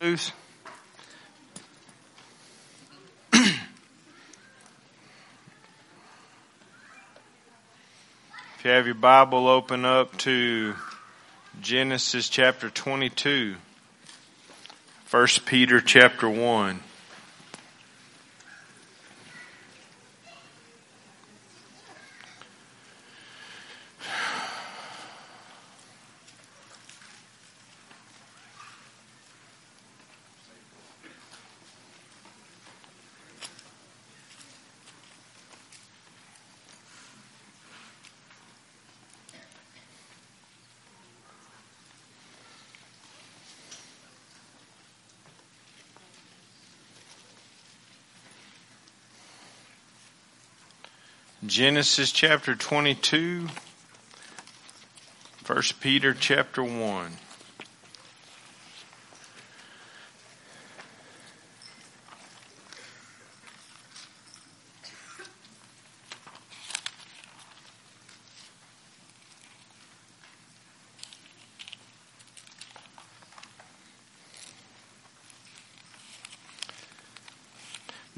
Bruce? If you have your Bible, open up to Genesis chapter 22, 1 Peter chapter 1. Genesis chapter 22, 1 Peter chapter 1.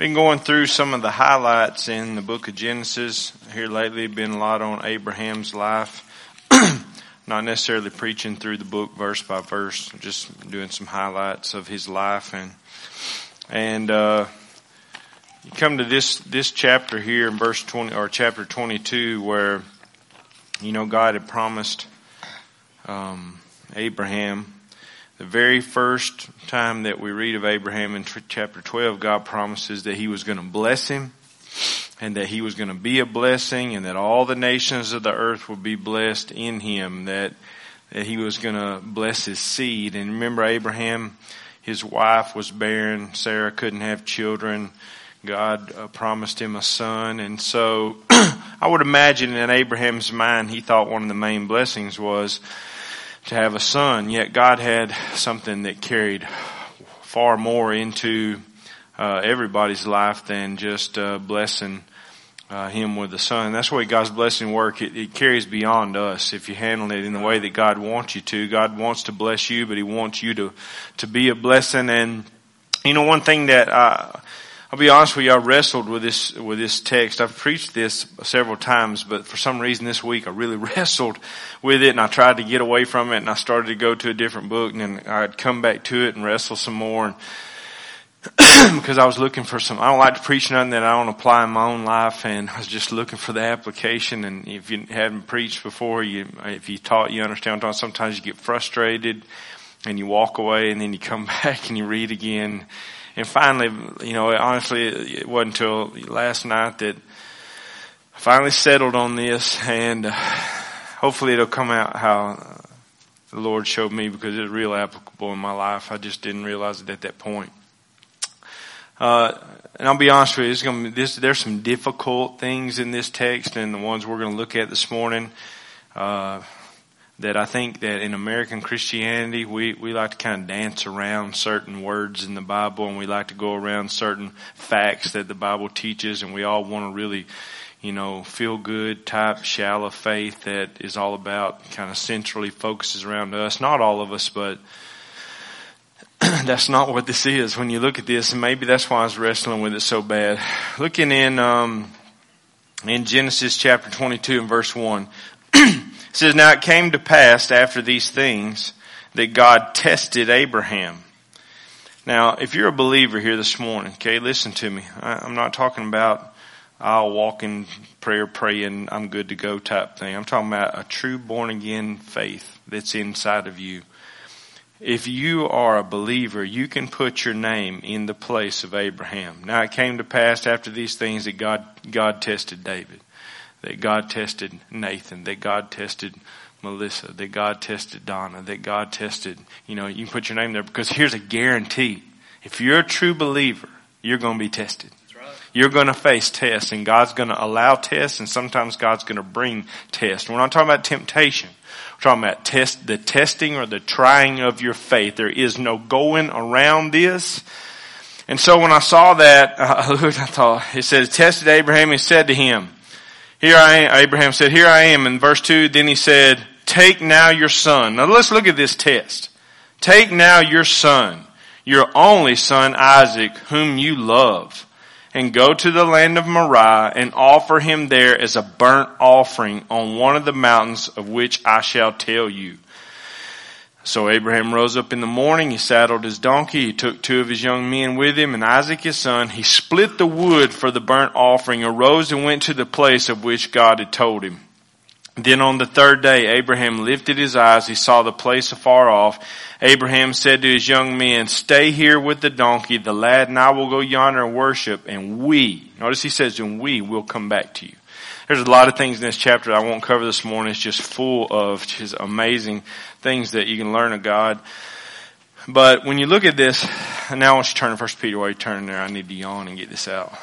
Been going through some of the highlights in the book of Genesis here lately. Been a lot on Abraham's life. Not necessarily preaching through the book verse by verse, just doing some highlights of his life and and uh, you come to this this chapter here in verse twenty or chapter twenty two where you know God had promised um, Abraham the very first time that we read of Abraham in chapter 12, God promises that he was going to bless him and that he was going to be a blessing and that all the nations of the earth would be blessed in him, that, that he was going to bless his seed. And remember Abraham, his wife was barren. Sarah couldn't have children. God uh, promised him a son. And so I would imagine in Abraham's mind, he thought one of the main blessings was to have a son, yet God had something that carried far more into uh, everybody's life than just uh, blessing uh, him with a son. That's the way God's blessing work. It, it, carries beyond us if you handle it in the way that God wants you to. God wants to bless you, but He wants you to to be a blessing. And you know, one thing that uh, I'll be honest with you, I wrestled with this, with this text. I've preached this several times, but for some reason this week I really wrestled with it and I tried to get away from it and I started to go to a different book and then I'd come back to it and wrestle some more and because I was looking for some, I don't like to preach nothing that I don't apply in my own life and I was just looking for the application and if you haven't preached before, you, if you taught, you understand, sometimes you get frustrated and you walk away and then you come back and you read again and finally, you know, honestly, it wasn't until last night that I finally settled on this, and uh, hopefully it'll come out how the Lord showed me because it's real applicable in my life. I just didn't realize it at that point. Uh, and I'll be honest with you, gonna be, this, there's some difficult things in this text, and the ones we're going to look at this morning. Uh, that I think that in American Christianity, we, we like to kind of dance around certain words in the Bible and we like to go around certain facts that the Bible teaches and we all want to really, you know, feel good type shallow faith that is all about kind of centrally focuses around us. Not all of us, but that's not what this is when you look at this and maybe that's why I was wrestling with it so bad. Looking in, um, in Genesis chapter 22 and verse 1. It says, Now it came to pass after these things that God tested Abraham. Now, if you're a believer here this morning, okay, listen to me. I, am not talking about I'll walk in prayer, praying, I'm good to go type thing. I'm talking about a true born again faith that's inside of you. If you are a believer, you can put your name in the place of Abraham. Now it came to pass after these things that God, God tested David that God tested Nathan, that God tested Melissa, that God tested Donna, that God tested, you know, you can put your name there because here's a guarantee. If you're a true believer, you're going to be tested. You're going to face tests and God's going to allow tests and sometimes God's going to bring tests. We're not talking about temptation. We're talking about test, the testing or the trying of your faith. There is no going around this. And so when I saw that, I looked, I thought, it says, tested Abraham, he said to him, here I am, Abraham said, here I am. In verse 2, then he said, take now your son. Now let's look at this test. Take now your son, your only son Isaac, whom you love, and go to the land of Moriah and offer him there as a burnt offering on one of the mountains of which I shall tell you. So Abraham rose up in the morning, he saddled his donkey, he took two of his young men with him and Isaac his son. He split the wood for the burnt offering, arose and went to the place of which God had told him. Then on the third day, Abraham lifted his eyes. He saw the place afar off. Abraham said to his young men, stay here with the donkey. The lad and I will go yonder and worship and we, notice he says, and we will come back to you. There's a lot of things in this chapter I won't cover this morning. It's just full of just amazing things that you can learn of God. But when you look at this, now I want you to turn to First Peter while you're turning there. I need to yawn and get this out.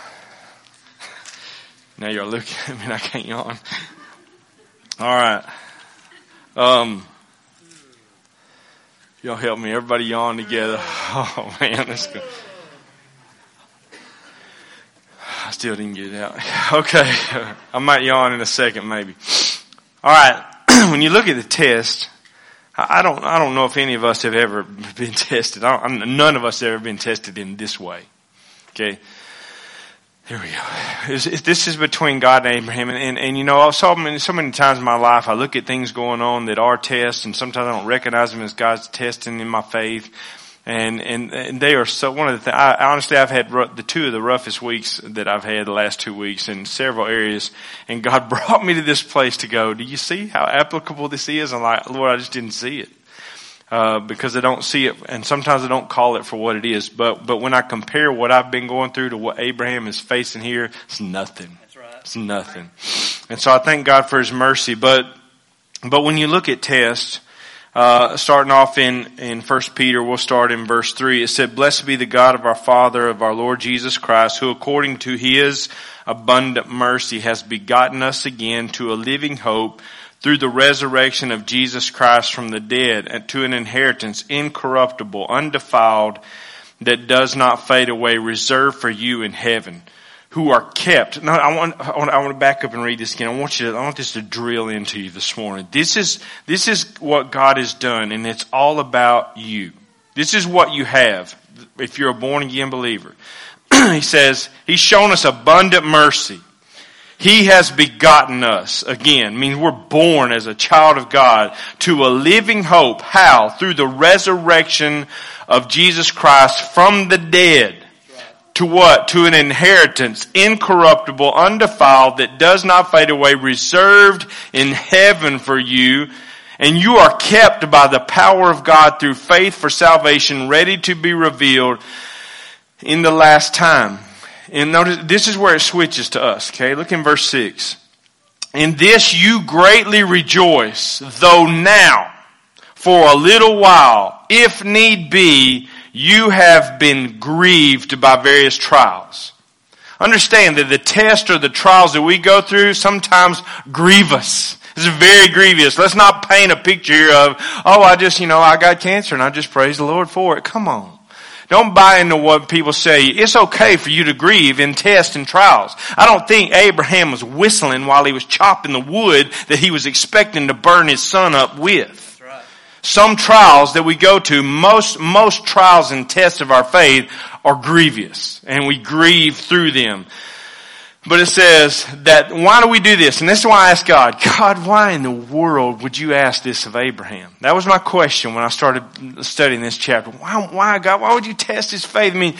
Now you're looking at me and I can't yawn. All right. Um, y'all help me. Everybody yawn together. Oh man, that's good. I still didn't get it out. Okay. I might yawn in a second maybe. All right. when you look at the test, I don't, I don't know if any of us have ever been tested. none of us have ever been tested in this way. Okay. Here we go. This is between God and Abraham. And, and, and, you know, I've so many, so many times in my life, I look at things going on that are tests, and sometimes I don't recognize them as God's testing in my faith. And, and, and they are so, one of the things, I, honestly, I've had the two of the roughest weeks that I've had the last two weeks in several areas. And God brought me to this place to go, do you see how applicable this is? I'm like, Lord, I just didn't see it. Uh, because I don't see it, and sometimes I don't call it for what it is. But but when I compare what I've been going through to what Abraham is facing here, it's nothing. That's right. It's nothing. And so I thank God for His mercy. But but when you look at tests, uh, starting off in in First Peter, we'll start in verse three. It said, "Blessed be the God of our Father of our Lord Jesus Christ, who according to His abundant mercy has begotten us again to a living hope." through the resurrection of Jesus Christ from the dead and to an inheritance incorruptible, undefiled, that does not fade away, reserved for you in heaven, who are kept. Now, I want, I want, I want to back up and read this again. I want you to, I want this to drill into you this morning. This is, this is what God has done and it's all about you. This is what you have if you're a born again believer. he says, He's shown us abundant mercy he has begotten us again, means we're born as a child of God to a living hope. How? Through the resurrection of Jesus Christ from the dead. To what? To an inheritance, incorruptible, undefiled, that does not fade away, reserved in heaven for you. And you are kept by the power of God through faith for salvation, ready to be revealed in the last time. And notice, this is where it switches to us, okay? Look in verse 6. In this you greatly rejoice, though now, for a little while, if need be, you have been grieved by various trials. Understand that the test or the trials that we go through sometimes grieve us. Is very grievous. Let's not paint a picture here of, oh, I just, you know, I got cancer and I just praise the Lord for it. Come on. Don't buy into what people say. It's okay for you to grieve in tests and trials. I don't think Abraham was whistling while he was chopping the wood that he was expecting to burn his son up with. Some trials that we go to, most, most trials and tests of our faith are grievous and we grieve through them. But it says that why do we do this? And this is why I ask God, God, why in the world would you ask this of Abraham? That was my question when I started studying this chapter. Why, why God, why would you test his faith? I mean,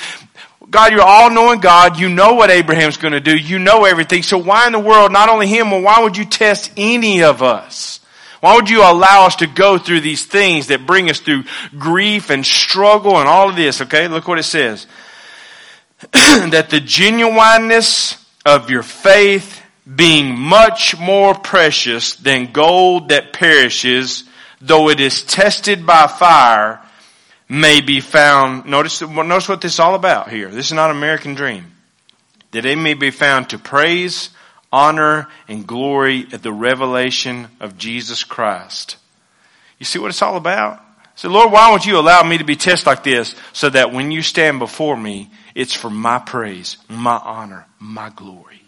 God, you're all knowing God. You know what Abraham's going to do. You know everything. So why in the world, not only him, well, why would you test any of us? Why would you allow us to go through these things that bring us through grief and struggle and all of this? Okay, look what it says. that the genuineness of your faith being much more precious than gold that perishes, though it is tested by fire, may be found. Notice, notice what this is all about here. This is not American dream. That it may be found to praise, honor, and glory at the revelation of Jesus Christ. You see what it's all about? So Lord, why won't you allow me to be tested like this so that when you stand before me, it's for my praise, my honor, my glory.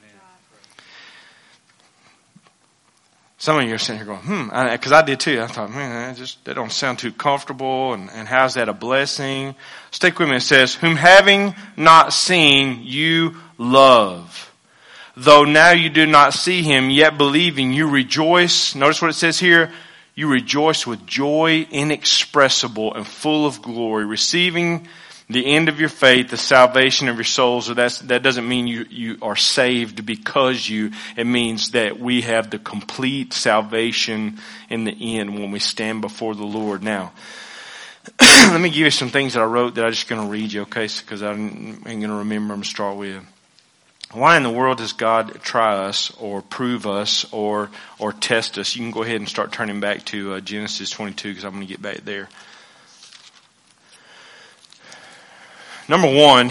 Some of you are sitting here going, hmm, because I, I, did too. I thought, man, that just that don't sound too comfortable, and, and how's that a blessing? Stick with me. It says, whom having not seen, you love. Though now you do not see him, yet believing, you rejoice. Notice what it says here. You rejoice with joy inexpressible and full of glory, receiving the end of your faith, the salvation of your souls. So that's, that doesn't mean you, you are saved because you, it means that we have the complete salvation in the end when we stand before the Lord. Now, let me give you some things that I wrote that I'm just going to read you, okay? Because I ain't going to remember them to start with. Why in the world does God try us or prove us or, or test us? You can go ahead and start turning back to uh, Genesis 22 because I'm going to get back there. Number one,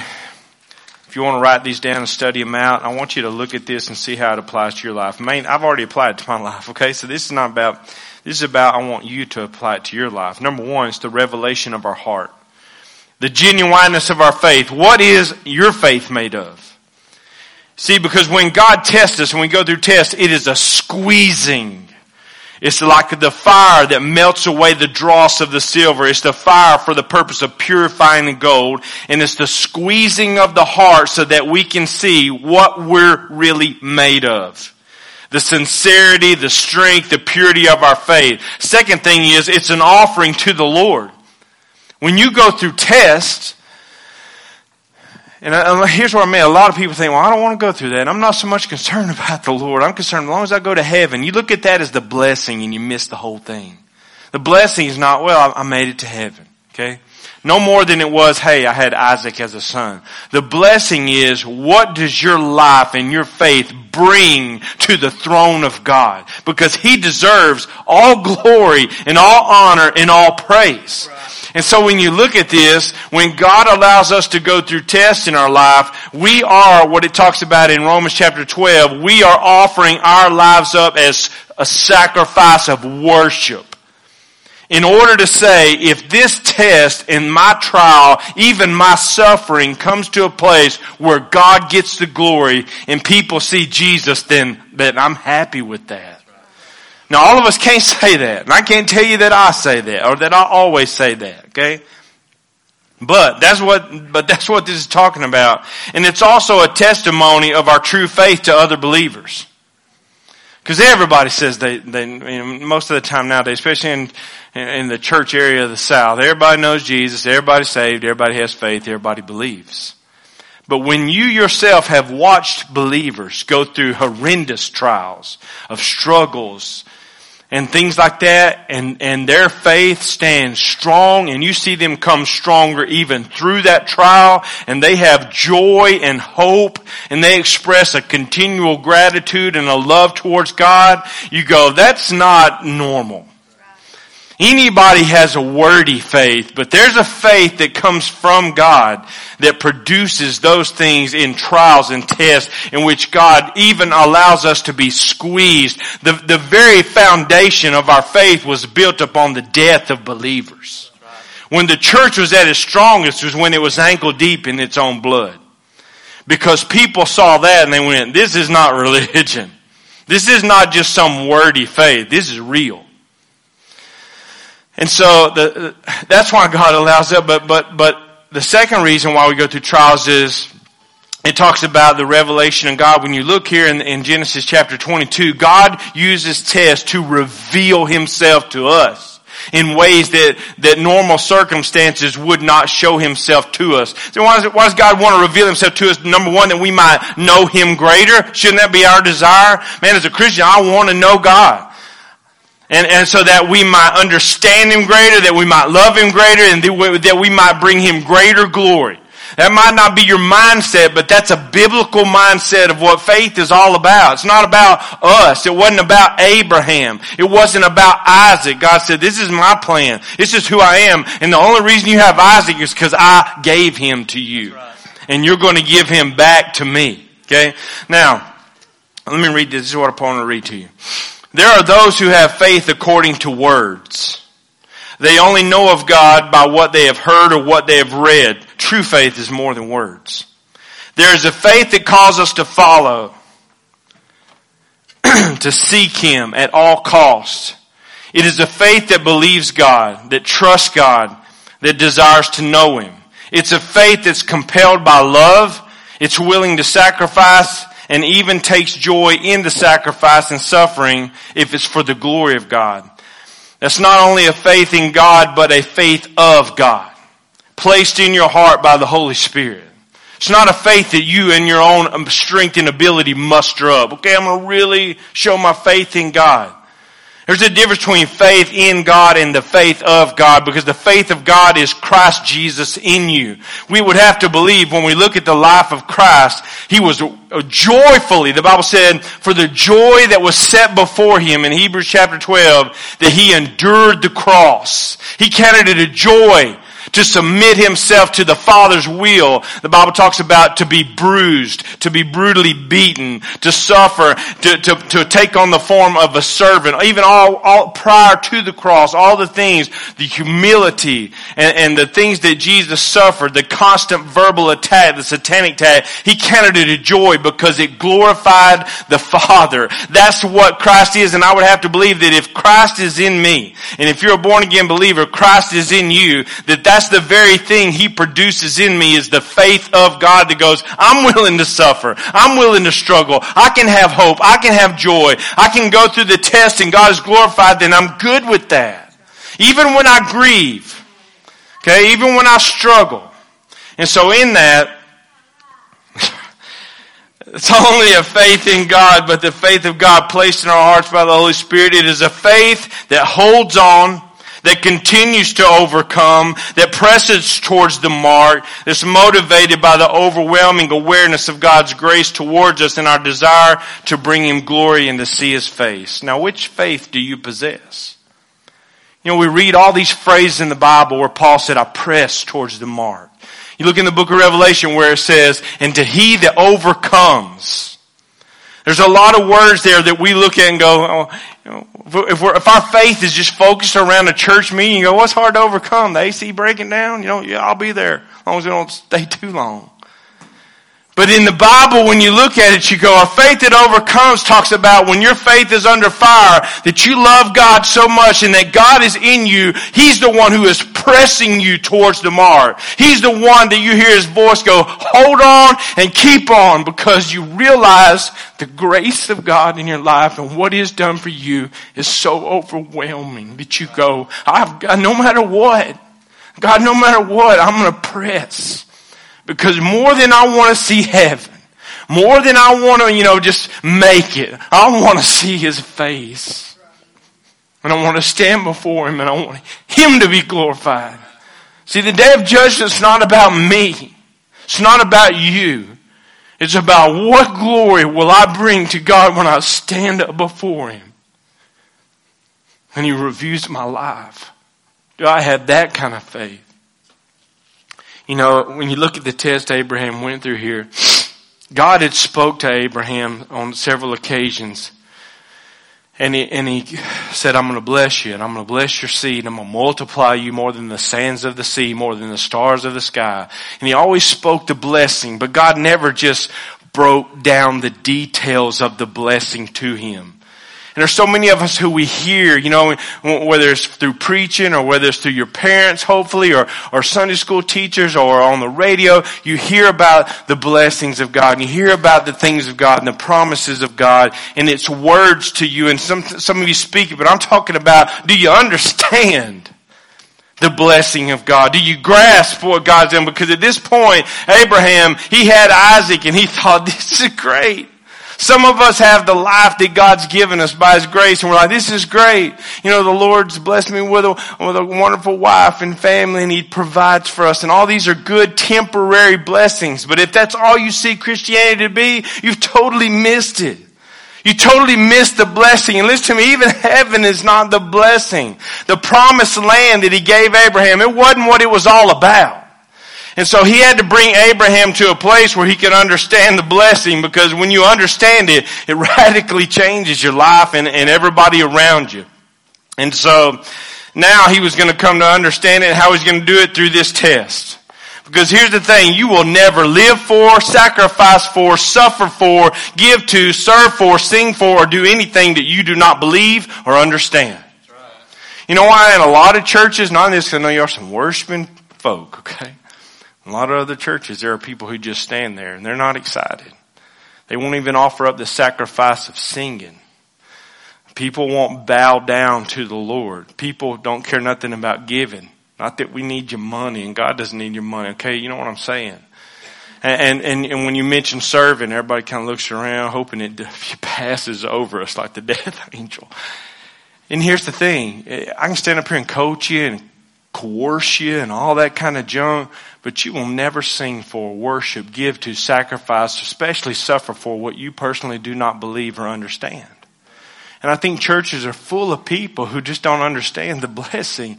if you want to write these down and study them out, I want you to look at this and see how it applies to your life. Main, I've already applied it to my life, okay? So this is not about, this is about I want you to apply it to your life. Number one is the revelation of our heart. The genuineness of our faith. What is your faith made of? See, because when God tests us, when we go through tests, it is a squeezing. It's like the fire that melts away the dross of the silver. It's the fire for the purpose of purifying the gold. And it's the squeezing of the heart so that we can see what we're really made of. The sincerity, the strength, the purity of our faith. Second thing is, it's an offering to the Lord. When you go through tests, and I, here's where I mean. A lot of people think, well, I don't want to go through that. I'm not so much concerned about the Lord. I'm concerned as long as I go to heaven. You look at that as the blessing and you miss the whole thing. The blessing is not, well, I made it to heaven. Okay? No more than it was, hey, I had Isaac as a son. The blessing is, what does your life and your faith bring to the throne of God? Because He deserves all glory and all honor and all praise. And so when you look at this, when God allows us to go through tests in our life, we are what it talks about in Romans chapter 12. We are offering our lives up as a sacrifice of worship. In order to say, if this test in my trial, even my suffering comes to a place where God gets the glory and people see Jesus, then, then I'm happy with that. Now all of us can't say that. And I can't tell you that I say that or that I always say that, okay? But that's what, but that's what this is talking about. And it's also a testimony of our true faith to other believers. Because everybody says they, they you know, most of the time nowadays, especially in, in the church area of the South, everybody knows Jesus, everybody's saved, everybody has faith, everybody believes. But when you yourself have watched believers go through horrendous trials of struggles, and things like that and, and their faith stands strong and you see them come stronger even through that trial and they have joy and hope and they express a continual gratitude and a love towards God, you go, that's not normal. Anybody has a wordy faith, but there's a faith that comes from God that produces those things in trials and tests in which God even allows us to be squeezed. The, the very foundation of our faith was built upon the death of believers. When the church was at its strongest was when it was ankle deep in its own blood. Because people saw that and they went, this is not religion. This is not just some wordy faith. This is real. And so the, that's why God allows that. But, but, but the second reason why we go through trials is it talks about the revelation of God. When you look here in, in Genesis chapter 22, God uses tests to reveal himself to us in ways that, that normal circumstances would not show himself to us. So why does, why does God want to reveal himself to us? Number one, that we might know him greater. Shouldn't that be our desire? Man, as a Christian, I want to know God. And, and so that we might understand Him greater, that we might love Him greater, and that we might bring Him greater glory. That might not be your mindset, but that's a biblical mindset of what faith is all about. It's not about us. It wasn't about Abraham. It wasn't about Isaac. God said, this is my plan. This is who I am. And the only reason you have Isaac is because I gave him to you. And you're going to give him back to me. Okay? Now, let me read this. This is what I want to read to you. There are those who have faith according to words. They only know of God by what they have heard or what they have read. True faith is more than words. There is a faith that calls us to follow. to seek Him at all costs. It is a faith that believes God, that trusts God, that desires to know Him. It's a faith that's compelled by love. It's willing to sacrifice and even takes joy in the sacrifice and suffering if it's for the glory of God. That's not only a faith in God, but a faith of God, placed in your heart by the Holy Spirit. It's not a faith that you in your own strength and ability muster up. Okay, I'm going to really show my faith in God. There's a difference between faith in God and the faith of God because the faith of God is Christ Jesus in you. We would have to believe when we look at the life of Christ, He was joyfully, the Bible said, for the joy that was set before Him in Hebrews chapter 12, that He endured the cross. He counted it a joy to submit himself to the Father's will. The Bible talks about to be bruised, to be brutally beaten, to suffer, to, to, to take on the form of a servant, even all, all prior to the cross, all the things, the humility and, and the things that Jesus suffered, the constant verbal attack, the satanic attack, he counted it a joy because it glorified the Father. That's what Christ is, and I would have to believe that if Christ is in me, and if you're a born again believer, Christ is in you, that that that's the very thing He produces in me is the faith of God that goes, I'm willing to suffer. I'm willing to struggle. I can have hope. I can have joy. I can go through the test and God is glorified, then I'm good with that. Even when I grieve. Okay, even when I struggle. And so in that, it's only a faith in God, but the faith of God placed in our hearts by the Holy Spirit. It is a faith that holds on that continues to overcome, that presses towards the mark, that's motivated by the overwhelming awareness of God's grace towards us and our desire to bring Him glory and to see His face. Now, which faith do you possess? You know, we read all these phrases in the Bible where Paul said, I press towards the mark. You look in the book of Revelation where it says, and to he that overcomes. There's a lot of words there that we look at and go, oh, you know, if, if, our faith is just focused around a church meeting, you go, what's hard to overcome? The AC breaking down? You know, yeah, I'll be there as long as we don't stay too long. But in the Bible, when you look at it, you go, a faith that overcomes talks about when your faith is under fire, that you love God so much and that God is in you. He's the one who is pressing you towards the mark. He's the one that you hear his voice go, hold on and keep on because you realize the grace of God in your life and what he has done for you is so overwhelming that you go, I've got, no matter what, God, no matter what, I'm going to press. Because more than I want to see heaven, more than I want to, you know, just make it, I want to see his face. And I want to stand before him and I want him to be glorified. See, the day of judgment is not about me. It's not about you. It's about what glory will I bring to God when I stand up before him. And he reviews my life. Do I have that kind of faith? You know, when you look at the test Abraham went through here, God had spoke to Abraham on several occasions. And he, and he said, I'm going to bless you and I'm going to bless your seed. And I'm going to multiply you more than the sands of the sea, more than the stars of the sky. And he always spoke the blessing, but God never just broke down the details of the blessing to him. There's so many of us who we hear, you know, whether it's through preaching or whether it's through your parents, hopefully, or, or Sunday school teachers or on the radio, you hear about the blessings of God and you hear about the things of God and the promises of God and it's words to you and some, some of you speak it, but I'm talking about, do you understand? the blessing of God? Do you grasp what God's done? Because at this point, Abraham, he had Isaac and he thought, this is great. Some of us have the life that God's given us by His grace and we're like, this is great. You know, the Lord's blessed me with a, with a wonderful wife and family and He provides for us and all these are good temporary blessings. But if that's all you see Christianity to be, you've totally missed it. You totally missed the blessing. And listen to me, even heaven is not the blessing. The promised land that he gave Abraham, it wasn't what it was all about. And so he had to bring Abraham to a place where he could understand the blessing because when you understand it, it radically changes your life and, and everybody around you. And so now he was going to come to understand it and how he's going to do it through this test. Because here's the thing, you will never live for, sacrifice for, suffer for, give to, serve for, sing for, or do anything that you do not believe or understand. You know why in a lot of churches, not in this, I know you are some worshiping folk, okay? A lot of other churches, there are people who just stand there and they're not excited. They won't even offer up the sacrifice of singing. People won't bow down to the Lord. People don't care nothing about giving. Not that we need your money and God doesn't need your money. Okay. You know what I'm saying? And, and, and when you mention serving, everybody kind of looks around hoping it passes over us like the death angel. And here's the thing. I can stand up here and coach you and coerce you and all that kind of junk, but you will never sing for, worship, give to, sacrifice, especially suffer for what you personally do not believe or understand. And I think churches are full of people who just don't understand the blessing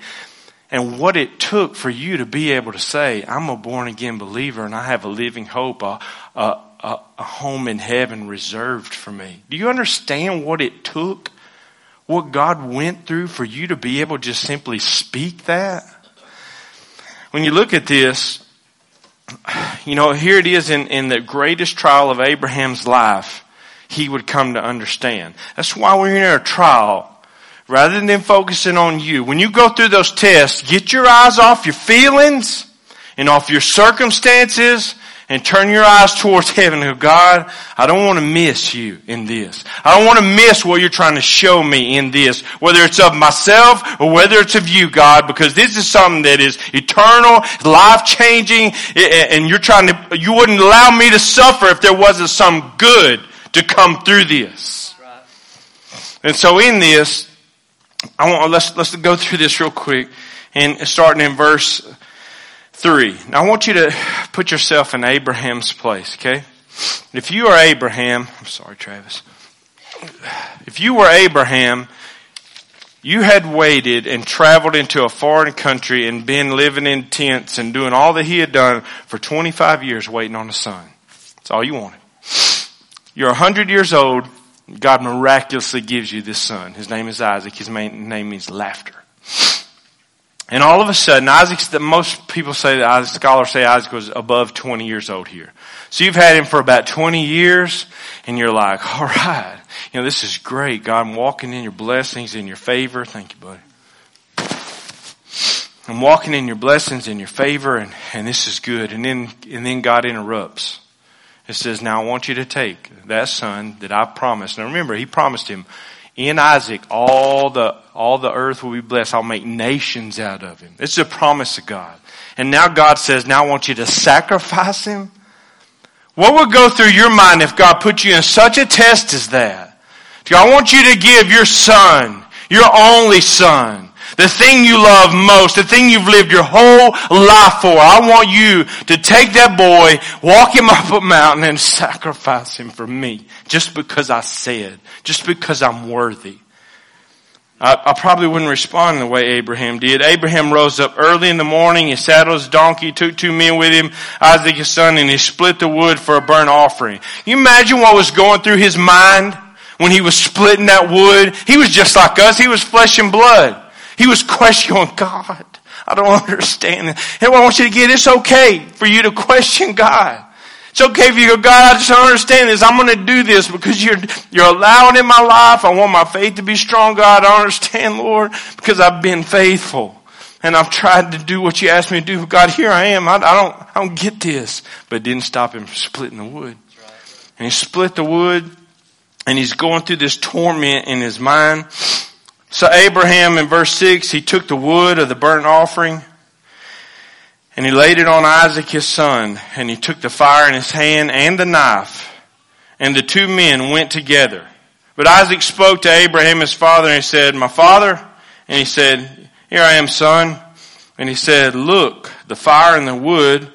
and what it took for you to be able to say, I'm a born again believer and I have a living hope, a, a, a, home in heaven reserved for me. Do you understand what it took? What God went through for you to be able to just simply speak that? When you look at this, you know, here it is in, in the greatest trial of Abraham's life, he would come to understand. That's why we're in a trial rather than focusing on you. When you go through those tests, get your eyes off your feelings and off your circumstances and turn your eyes towards heaven and go, God, I don't want to miss you in this. I don't want to miss what you're trying to show me in this, whether it's of myself or whether it's of you, God, because this is something that is eternal, life changing, and you're trying to, you wouldn't allow me to suffer if there wasn't some good to come through this. And so in this, I want, let's, let's go through this real quick and starting in verse three. Now I want you to put yourself in Abraham's place, okay? If you are Abraham, I'm sorry, Travis. If you were Abraham, you had waited and traveled into a foreign country and been living in tents and doing all that he had done for 25 years waiting on a son. That's all you wanted. You're 100 years old. God miraculously gives you this son. His name is Isaac. His name means laughter. And all of a sudden, Isaac's the most people say Isaac, scholars say Isaac was above 20 years old here. So you've had him for about 20 years and you're like, all right, you know, this is great. God, I'm walking in your blessings, in your favor. Thank you, buddy. I'm walking in your blessings, in your favor, and, and this is good. And then, and then God interrupts. It says, now I want you to take that son that I promised. Now remember, he promised him, in Isaac, all the, all the earth will be blessed. I'll make nations out of him. Is a promise of God. And now God says, now I want you to sacrifice him. What would go through your mind if God put you in such a test as that? I want you to give your son, your only son, the thing you love most, the thing you've lived your whole life for. I want you to take that boy, walk him up a mountain and sacrifice him for me. Just because I said, just because I'm worthy. I, I, probably wouldn't respond the way Abraham did. Abraham rose up early in the morning, he saddled his donkey, took two men with him, Isaac his son, and he split the wood for a burnt offering. Can you imagine what was going through his mind when he was splitting that wood? He was just like us. He was flesh and blood. He was questioning God. I don't understand. And I want you to get it's okay for you to question God. It's okay for you to go, God, I just don't understand this. I'm going to do this because you're, you're allowing in my life. I want my faith to be strong, God. I understand, Lord, because I've been faithful. And I've tried to do what you asked me to do. God, here I am. I, I don't, I don't get this. But it didn't stop him from splitting the wood. And he split the wood and he's going through this torment in his mind. So Abraham in verse 6, he took the wood of the burnt offering and he laid it on Isaac his son and he took the fire in his hand and the knife and the two men went together. But Isaac spoke to Abraham his father and he said, my father, and he said, here I am son. And he said, look, the fire and the wood,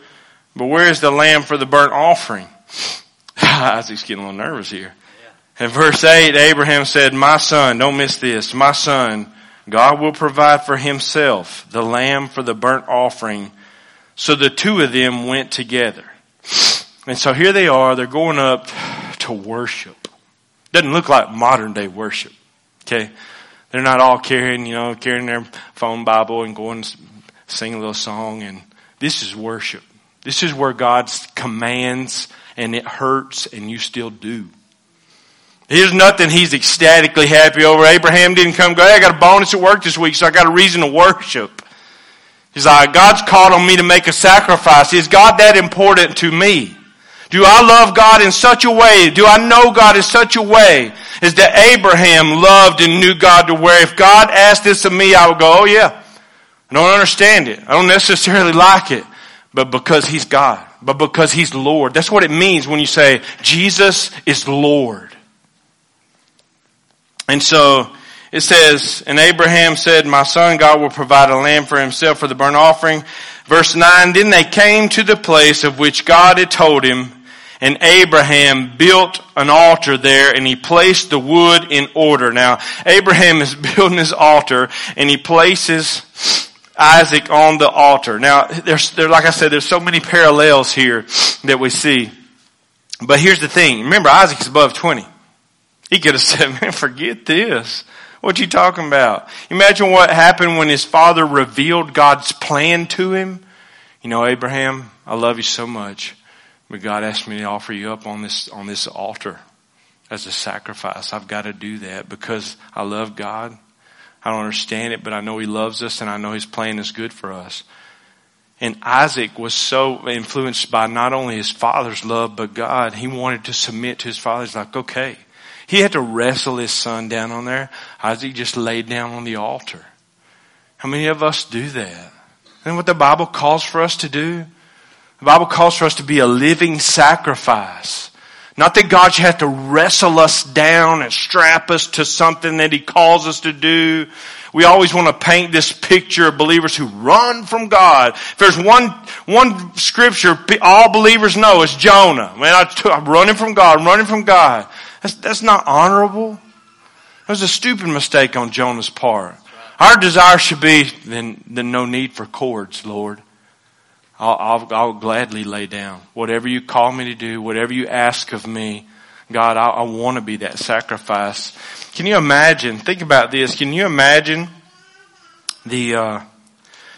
but where is the lamb for the burnt offering? Isaac's getting a little nervous here. In verse 8, Abraham said, My son, don't miss this, my son, God will provide for himself the lamb for the burnt offering. So the two of them went together. And so here they are, they're going up to worship. Doesn't look like modern day worship. Okay? They're not all carrying, you know, carrying their phone Bible and going to sing a little song and this is worship. This is where God commands and it hurts and you still do. Here's nothing he's ecstatically happy over. Abraham didn't come go, hey, I got a bonus at work this week, so I got a reason to worship. He's like, God's called on me to make a sacrifice. Is God that important to me? Do I love God in such a way? Do I know God in such a way as that Abraham loved and knew God to where if God asked this of me, I would go, oh yeah. I don't understand it. I don't necessarily like it, but because He's God, but because He's Lord. That's what it means when you say Jesus is Lord. And so, it says, and Abraham said, my son, God will provide a lamb for himself for the burnt offering. Verse 9, then they came to the place of which God had told him, and Abraham built an altar there and he placed the wood in order. Now, Abraham is building his altar and he places Isaac on the altar. Now, there's, there, like I said, there's so many parallels here that we see. But here's the thing. Remember, Isaac's above 20. He could have said, man, forget this. What you talking about? Imagine what happened when his father revealed God's plan to him. You know, Abraham, I love you so much, but God asked me to offer you up on this, on this altar as a sacrifice. I've got to do that because I love God. I don't understand it, but I know He loves us and I know His plan is good for us. And Isaac was so influenced by not only his father's love, but God. He wanted to submit to his father. He's like, okay, he had to wrestle his son down on there. Isaac just laid down on the altar. How many of us do that? And what the Bible calls for us to do? The Bible calls for us to be a living sacrifice. Not that God should have to wrestle us down and strap us to something that He calls us to do. We always want to paint this picture of believers who run from God. If there's one, one scripture all believers know, it's Jonah. Man, I'm running from God, I'm running from God. That's, that's not honorable. That was a stupid mistake on Jonah's part. Our desire should be, then, then no need for cords, Lord. I'll, I'll, I'll, gladly lay down. Whatever you call me to do, whatever you ask of me, God, I, I want to be that sacrifice. Can you imagine? Think about this. Can you imagine the, uh,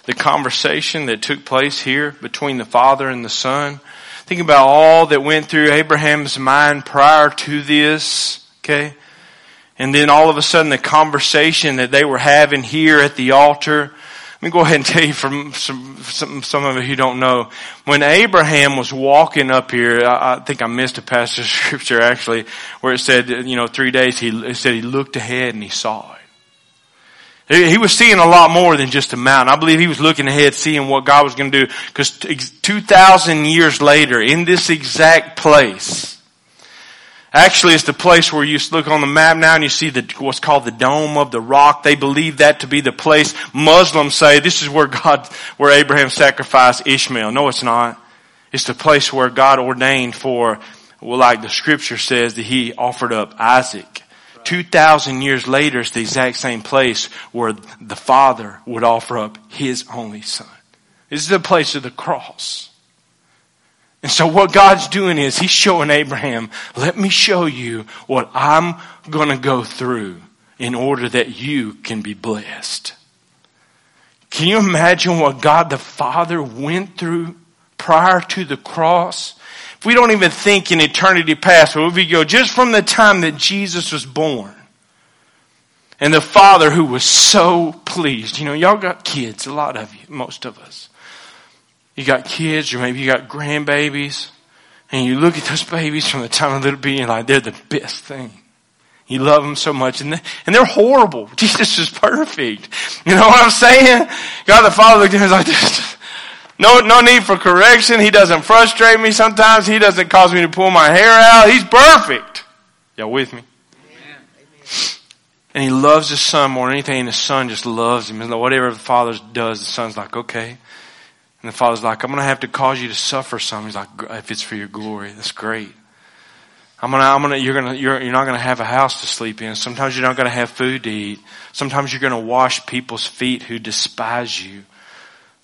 the conversation that took place here between the Father and the Son? Think about all that went through Abraham's mind prior to this, okay? And then all of a sudden the conversation that they were having here at the altar. Let me go ahead and tell you from some, some, some of you who don't know. When Abraham was walking up here, I, I think I missed a passage of scripture actually, where it said, you know, three days he, said he looked ahead and he saw it. He was seeing a lot more than just a mountain. I believe he was looking ahead, seeing what God was going to do. Because 2,000 years later, in this exact place, actually it's the place where you look on the map now and you see the, what's called the Dome of the Rock. They believe that to be the place. Muslims say this is where God, where Abraham sacrificed Ishmael. No, it's not. It's the place where God ordained for, well, like the scripture says that he offered up Isaac. 2,000 years later, it's the exact same place where the Father would offer up His only Son. This is the place of the cross. And so what God's doing is He's showing Abraham, let me show you what I'm gonna go through in order that you can be blessed. Can you imagine what God the Father went through prior to the cross? We don't even think in eternity past, but if we go just from the time that Jesus was born, and the father who was so pleased. You know, y'all got kids, a lot of you, most of us. You got kids, or maybe you got grandbabies, and you look at those babies from the time of little being like they're the best thing. You love them so much, and, they, and they're horrible. Jesus is perfect. You know what I'm saying? God the Father looked at him like this. No, no need for correction. He doesn't frustrate me sometimes. He doesn't cause me to pull my hair out. He's perfect. Y'all with me? And he loves his son more than anything, and his son just loves him. Whatever the father does, the son's like, okay. And the father's like, I'm going to have to cause you to suffer some. He's like, if it's for your glory, that's great. I'm gonna, I'm gonna, you're gonna, you're, you're not gonna have a house to sleep in. Sometimes you're not gonna have food to eat. Sometimes you're gonna wash people's feet who despise you.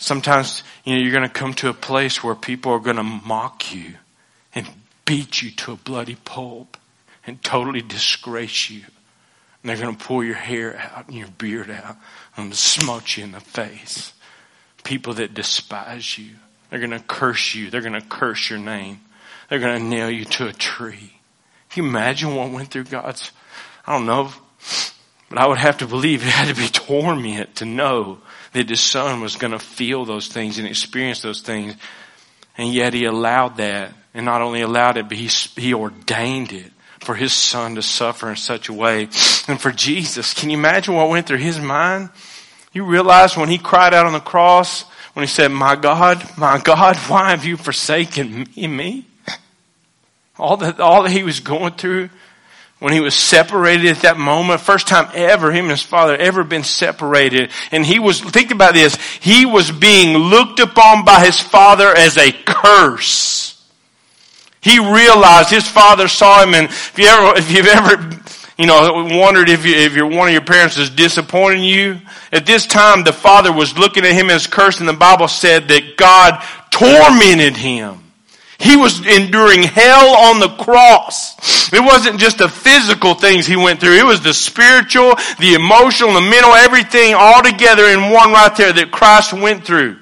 Sometimes, you know, you're going to come to a place where people are going to mock you and beat you to a bloody pulp and totally disgrace you. And they're going to pull your hair out and your beard out and smudge you in the face. People that despise you. They're going to curse you. They're going to curse your name. They're going to nail you to a tree. Can you imagine what went through God's, I don't know, but I would have to believe it had to be torment to know that his son was going to feel those things and experience those things. And yet he allowed that. And not only allowed it, but he, he ordained it for his son to suffer in such a way. And for Jesus, can you imagine what went through his mind? You realize when he cried out on the cross, when he said, my God, my God, why have you forsaken me? All that, all that he was going through when he was separated at that moment, first time ever him and his father ever been separated. And he was, think about this, he was being looked upon by his father as a curse. He realized his father saw him and if you ever, if you've ever, you know, wondered if you, if one of your parents is disappointing you, at this time the father was looking at him as cursed and the Bible said that God tormented him. He was enduring hell on the cross. It wasn't just the physical things he went through. It was the spiritual, the emotional, the mental, everything all together in one right there that Christ went through.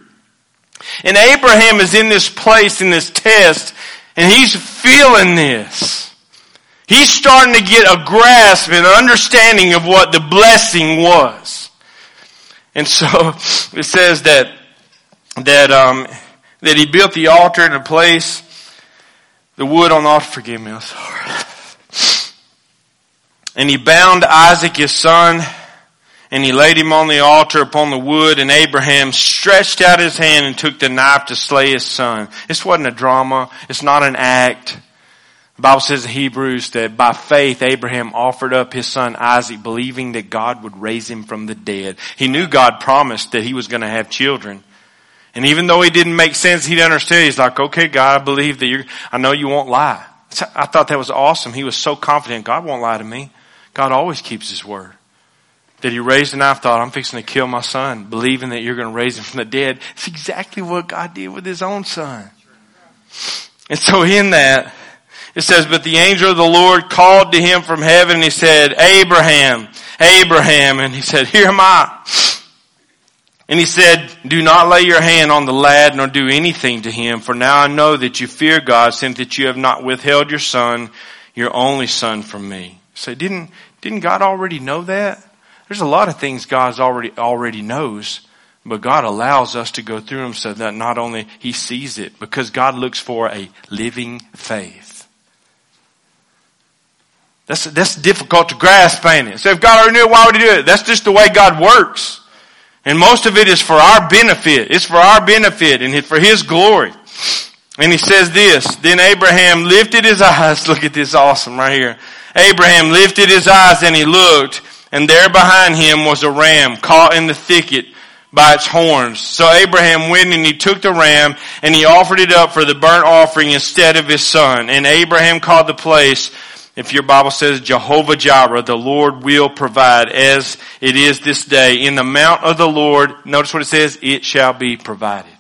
And Abraham is in this place in this test and he's feeling this. He's starting to get a grasp and understanding of what the blessing was. And so it says that, that, um, that he built the altar in a place the wood on the altar, forgive me, I'm sorry. And he bound Isaac his son, and he laid him on the altar upon the wood, and Abraham stretched out his hand and took the knife to slay his son. This wasn't a drama. It's not an act. The Bible says in Hebrews that by faith Abraham offered up his son Isaac believing that God would raise him from the dead. He knew God promised that he was going to have children. And even though he didn't make sense, he'd understand. He's like, okay, God, I believe that you're, I know you won't lie. I thought that was awesome. He was so confident God won't lie to me. God always keeps his word. That he raised an knife, thought, I'm fixing to kill my son, believing that you're going to raise him from the dead. It's exactly what God did with his own son. And so in that, it says, but the angel of the Lord called to him from heaven and he said, Abraham, Abraham. And he said, here am I. And he said, do not lay your hand on the lad nor do anything to him, for now I know that you fear God since that you have not withheld your son, your only son from me. So didn't, didn't God already know that? There's a lot of things God's already, already knows, but God allows us to go through them so that not only He sees it, because God looks for a living faith. That's, that's difficult to grasp, ain't it? So if God already knew it, why would He do it? That's just the way God works. And most of it is for our benefit. It's for our benefit and for His glory. And he says this, then Abraham lifted his eyes. Look at this awesome right here. Abraham lifted his eyes and he looked and there behind him was a ram caught in the thicket by its horns. So Abraham went and he took the ram and he offered it up for the burnt offering instead of his son. And Abraham called the place if your Bible says Jehovah Jireh, the Lord will provide as it is this day. In the mount of the Lord, notice what it says, it shall be provided.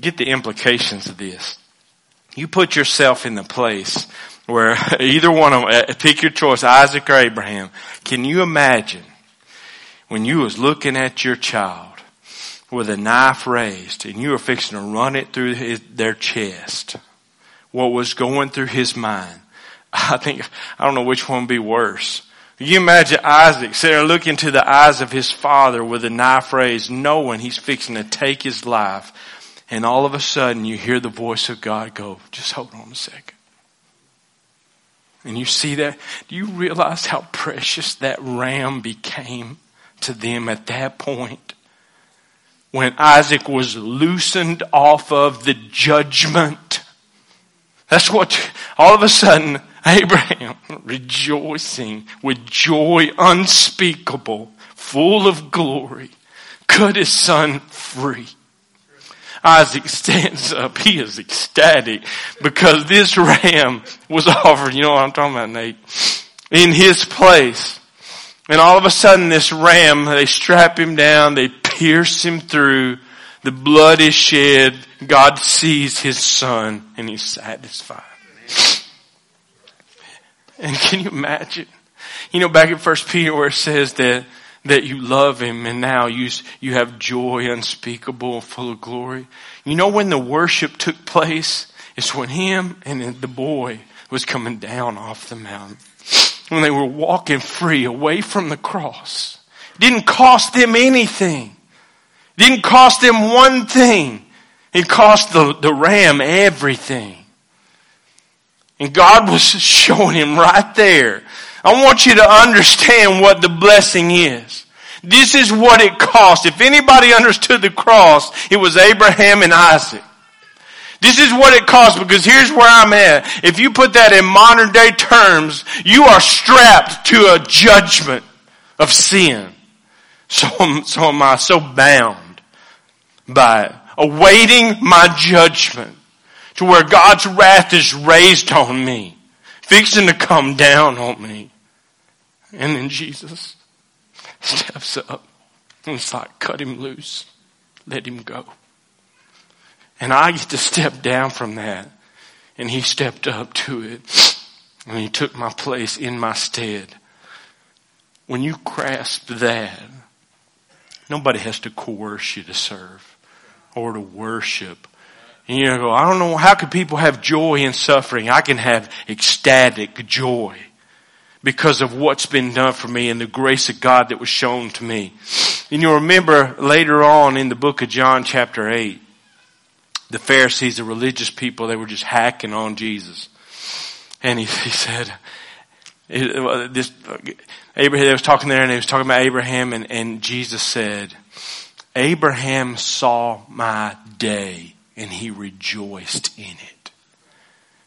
Get the implications of this. You put yourself in the place where either one of them, uh, pick your choice, Isaac or Abraham. Can you imagine when you was looking at your child with a knife raised and you were fixing to run it through his, their chest? What was going through his mind. I think, I don't know which one would be worse. You imagine Isaac sitting there looking into the eyes of his father with a knife raised, knowing he's fixing to take his life. And all of a sudden you hear the voice of God go, just hold on a second. And you see that? Do you realize how precious that ram became to them at that point? When Isaac was loosened off of the judgment that's what, all of a sudden, Abraham, rejoicing with joy unspeakable, full of glory, cut his son free. Isaac stands up. He is ecstatic because this ram was offered. You know what I'm talking about, Nate? In his place. And all of a sudden this ram, they strap him down, they pierce him through, the blood is shed. God sees his son and he's satisfied. And can you imagine? You know, back in First Peter where it says that, that you love him and now you, you have joy unspeakable full of glory. You know when the worship took place? It's when him and the boy was coming down off the mountain. When they were walking free away from the cross. Didn't cost them anything. Didn't cost them one thing. It cost the, the ram everything. And God was showing him right there. I want you to understand what the blessing is. This is what it cost. If anybody understood the cross, it was Abraham and Isaac. This is what it cost because here's where I'm at. If you put that in modern day terms, you are strapped to a judgment of sin. So, so am I so bound by it, awaiting my judgment to where God's wrath is raised on me, fixing to come down on me. And then Jesus steps up and it's like, cut him loose. Let him go. And I get to step down from that. And he stepped up to it. And he took my place in my stead. When you grasp that, nobody has to coerce you to serve or to worship and you go, I don't know, how can people have joy in suffering? I can have ecstatic joy because of what's been done for me and the grace of God that was shown to me. And you'll remember later on in the book of John chapter 8, the Pharisees, the religious people, they were just hacking on Jesus. And he, he said, this, Abraham, they was talking there and they was talking about Abraham and, and Jesus said, Abraham saw my day and he rejoiced in it.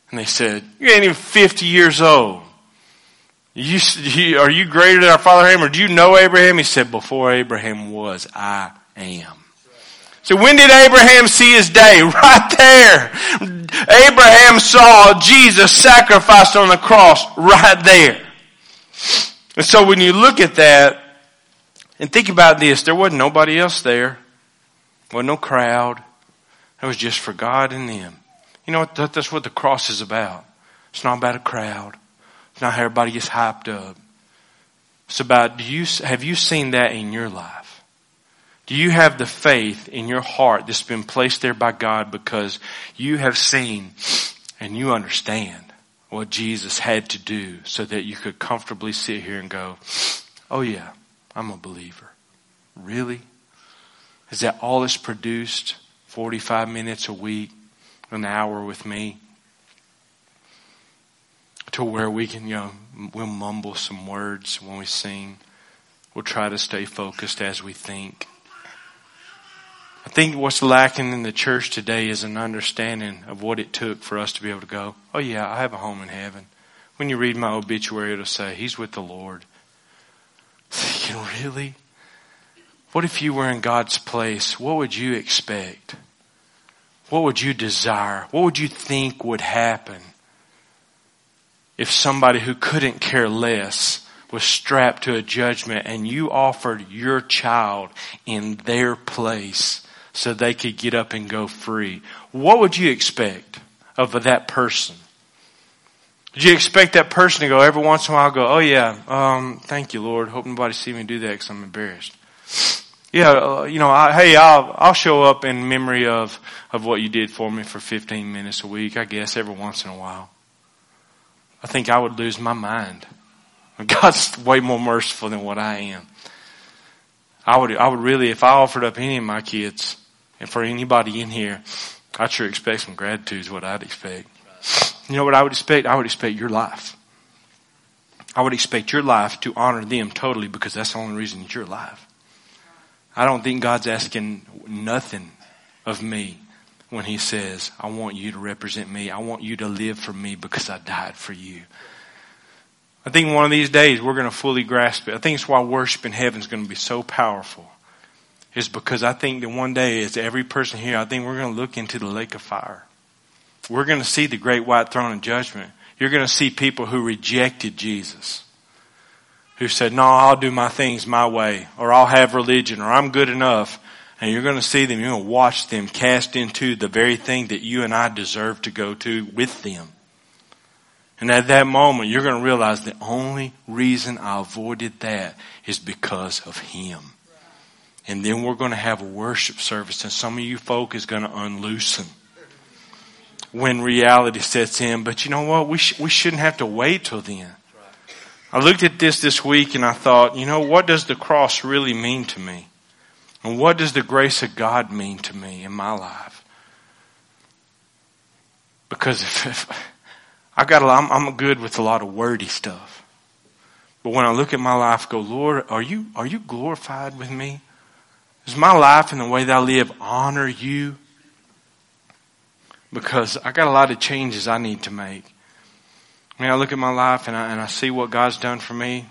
And they said, you ain't even 50 years old. You, are you greater than our father Abraham or do you know Abraham? He said, before Abraham was, I am. So when did Abraham see his day? Right there. Abraham saw Jesus sacrificed on the cross right there. And so when you look at that and think about this, there wasn't nobody else there. Wasn't no crowd. It was just for God and them. You know what? That's what the cross is about. It's not about a crowd. It's not how everybody gets hyped up. It's about, do you, have you seen that in your life? Do you have the faith in your heart that's been placed there by God because you have seen and you understand what Jesus had to do so that you could comfortably sit here and go, oh yeah, I'm a believer. Really? Is that all it's produced? 45 minutes a week, an hour with me, to where we can, you know, we'll mumble some words when we sing. We'll try to stay focused as we think. I think what's lacking in the church today is an understanding of what it took for us to be able to go, oh yeah, I have a home in heaven. When you read my obituary, it'll say, he's with the Lord. Thinking, really? What if you were in God's place? What would you expect? What would you desire? What would you think would happen if somebody who couldn't care less was strapped to a judgment and you offered your child in their place so they could get up and go free? What would you expect of that person? Did you expect that person to go every once in a while go, oh yeah, um, thank you Lord, hope nobody see me do that because I'm embarrassed yeah, uh, you know, I, hey, I'll, I'll show up in memory of, of what you did for me for 15 minutes a week, I guess, every once in a while. I think I would lose my mind. God's way more merciful than what I am. I would, I would really, if I offered up any of my kids, and for anybody in here, I'd sure expect some gratitude is what I'd expect. You know what I would expect? I would expect your life. I would expect your life to honor them totally because that's the only reason that you're alive. I don't think God's asking nothing of me when he says, I want you to represent me. I want you to live for me because I died for you. I think one of these days we're going to fully grasp it. I think it's why worship in heaven is going to be so powerful. Is because I think that one day as every person here, I think we're going to look into the lake of fire. We're going to see the great white throne of judgment. You're going to see people who rejected Jesus who said, no, I'll do my things my way, or I'll have religion, or I'm good enough. And you're going to see them, you're going to watch them cast into the very thing that you and I deserve to go to with them. And at that moment, you're going to realize the only reason I avoided that is because of Him. And then we're going to have a worship service and some of you folk is going to unloosen when reality sets in. But you know what? We, sh- we shouldn't have to wait till then. I looked at this this week and I thought, you know, what does the cross really mean to me? And what does the grace of God mean to me in my life? Because if, if I got a lot, I'm, I'm good with a lot of wordy stuff. But when I look at my life, I go, Lord, are you, are you glorified with me? Does my life and the way that I live honor you? Because I got a lot of changes I need to make. I mean, I look at my life and I, and I see what God's done for me.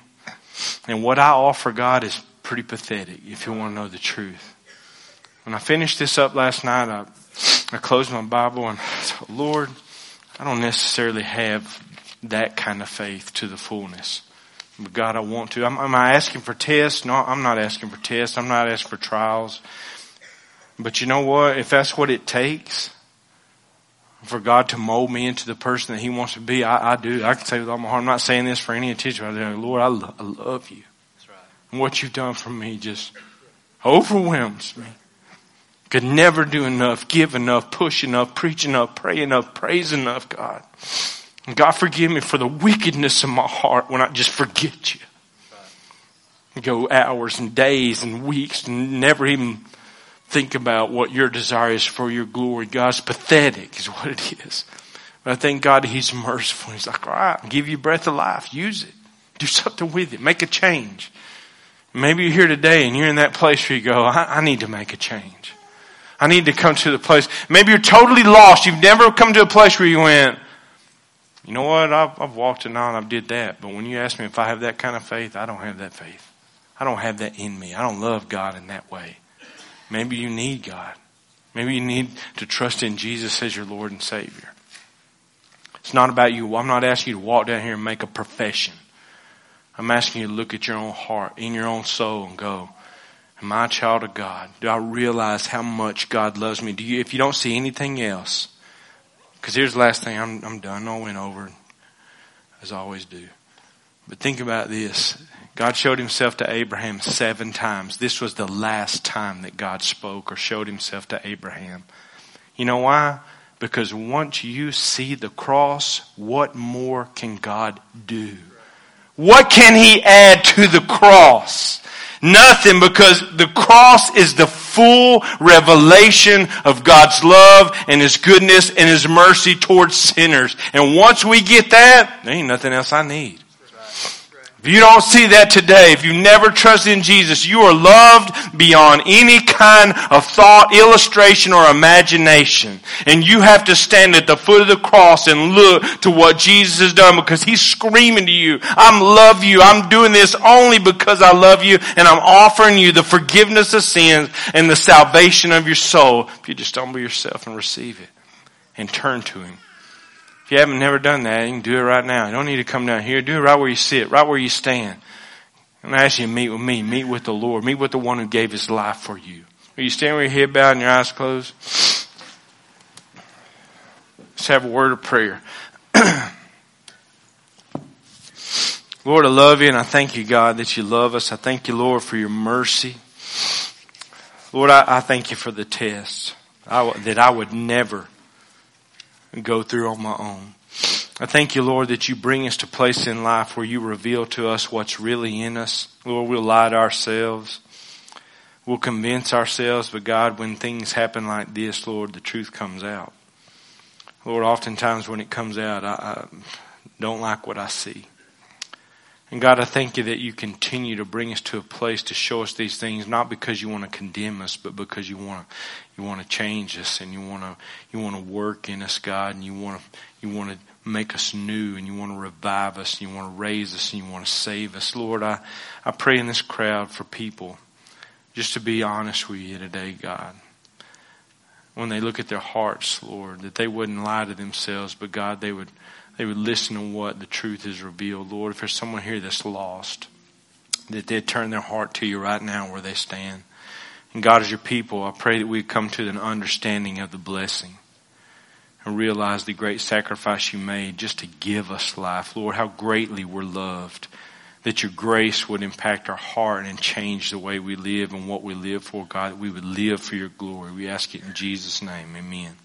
And what I offer God is pretty pathetic if you want to know the truth. When I finished this up last night, I, I closed my Bible and I said, Lord, I don't necessarily have that kind of faith to the fullness. But God, I want to. Am, am I asking for tests? No, I'm not asking for tests. I'm not asking for trials. But you know what? If that's what it takes for God to mold me into the person that He wants to be, I, I do. I can say with all my heart, I'm not saying this for any attention. I'm saying, Lord, I, lo- I love you. Right. And what you've done for me just overwhelms me. Could never do enough, give enough, push enough, preach enough, pray enough, praise enough, God. And God forgive me for the wickedness of my heart when I just forget you. Go hours and days and weeks and never even think about what your desire is for your glory. God's pathetic is what it is. But I thank God He's merciful. He's like, all right, give you breath of life. Use it. Do something with it. Make a change. Maybe you're here today and you're in that place where you go, I, I need to make a change. I need to come to the place. Maybe you're totally lost. You've never come to a place where you went, you know what? I've, I've walked it on. I've did that. But when you ask me if I have that kind of faith, I don't have that faith. I don't have that in me. I don't love God in that way. Maybe you need God. Maybe you need to trust in Jesus as your Lord and Savior. It's not about you. I'm not asking you to walk down here and make a profession. I'm asking you to look at your own heart, in your own soul and go, Am I a child of God? Do I realize how much God loves me? Do you, if you don't see anything else, because here's the last thing, I'm, I'm done. I went over, as I always do. But think about this. God showed himself to Abraham seven times. This was the last time that God spoke or showed himself to Abraham. You know why? Because once you see the cross, what more can God do? What can he add to the cross? Nothing because the cross is the full revelation of God's love and His goodness and His mercy towards sinners. And once we get that, there ain't nothing else I need. If you don't see that today, if you never trusted in Jesus, you are loved beyond any kind of thought, illustration, or imagination. And you have to stand at the foot of the cross and look to what Jesus has done because He's screaming to you, I'm love you. I'm doing this only because I love you and I'm offering you the forgiveness of sins and the salvation of your soul. If you just humble yourself and receive it and turn to Him. If you haven't never done that, you can do it right now. You don't need to come down here. Do it right where you sit, right where you stand. I'm asking you to meet with me, meet with the Lord, meet with the one who gave his life for you. Will you stand with your head bowed and your eyes closed? Let's have a word of prayer. Lord, I love you and I thank you, God, that you love us. I thank you, Lord, for your mercy. Lord, I, I thank you for the test I, that I would never and go through on my own. I thank you, Lord, that you bring us to place in life where you reveal to us what's really in us. Lord, we'll lie to ourselves. We'll convince ourselves, but God, when things happen like this, Lord, the truth comes out. Lord, oftentimes when it comes out, I, I don't like what I see. And God, I thank you that you continue to bring us to a place to show us these things, not because you want to condemn us, but because you want to, you want to change us and you want to, you want to work in us, God, and you want to, you want to make us new and you want to revive us and you want to raise us and you want to save us. Lord, I, I pray in this crowd for people just to be honest with you today, God. When they look at their hearts, Lord, that they wouldn't lie to themselves, but God, they would, they would listen to what the truth is revealed. Lord, if there's someone here that's lost, that they'd turn their heart to you right now where they stand. And God, as your people, I pray that we come to an understanding of the blessing. and realize the great sacrifice you made just to give us life. Lord, how greatly we're loved. That your grace would impact our heart and change the way we live and what we live for, God, that we would live for your glory. We ask it in Jesus' name. Amen.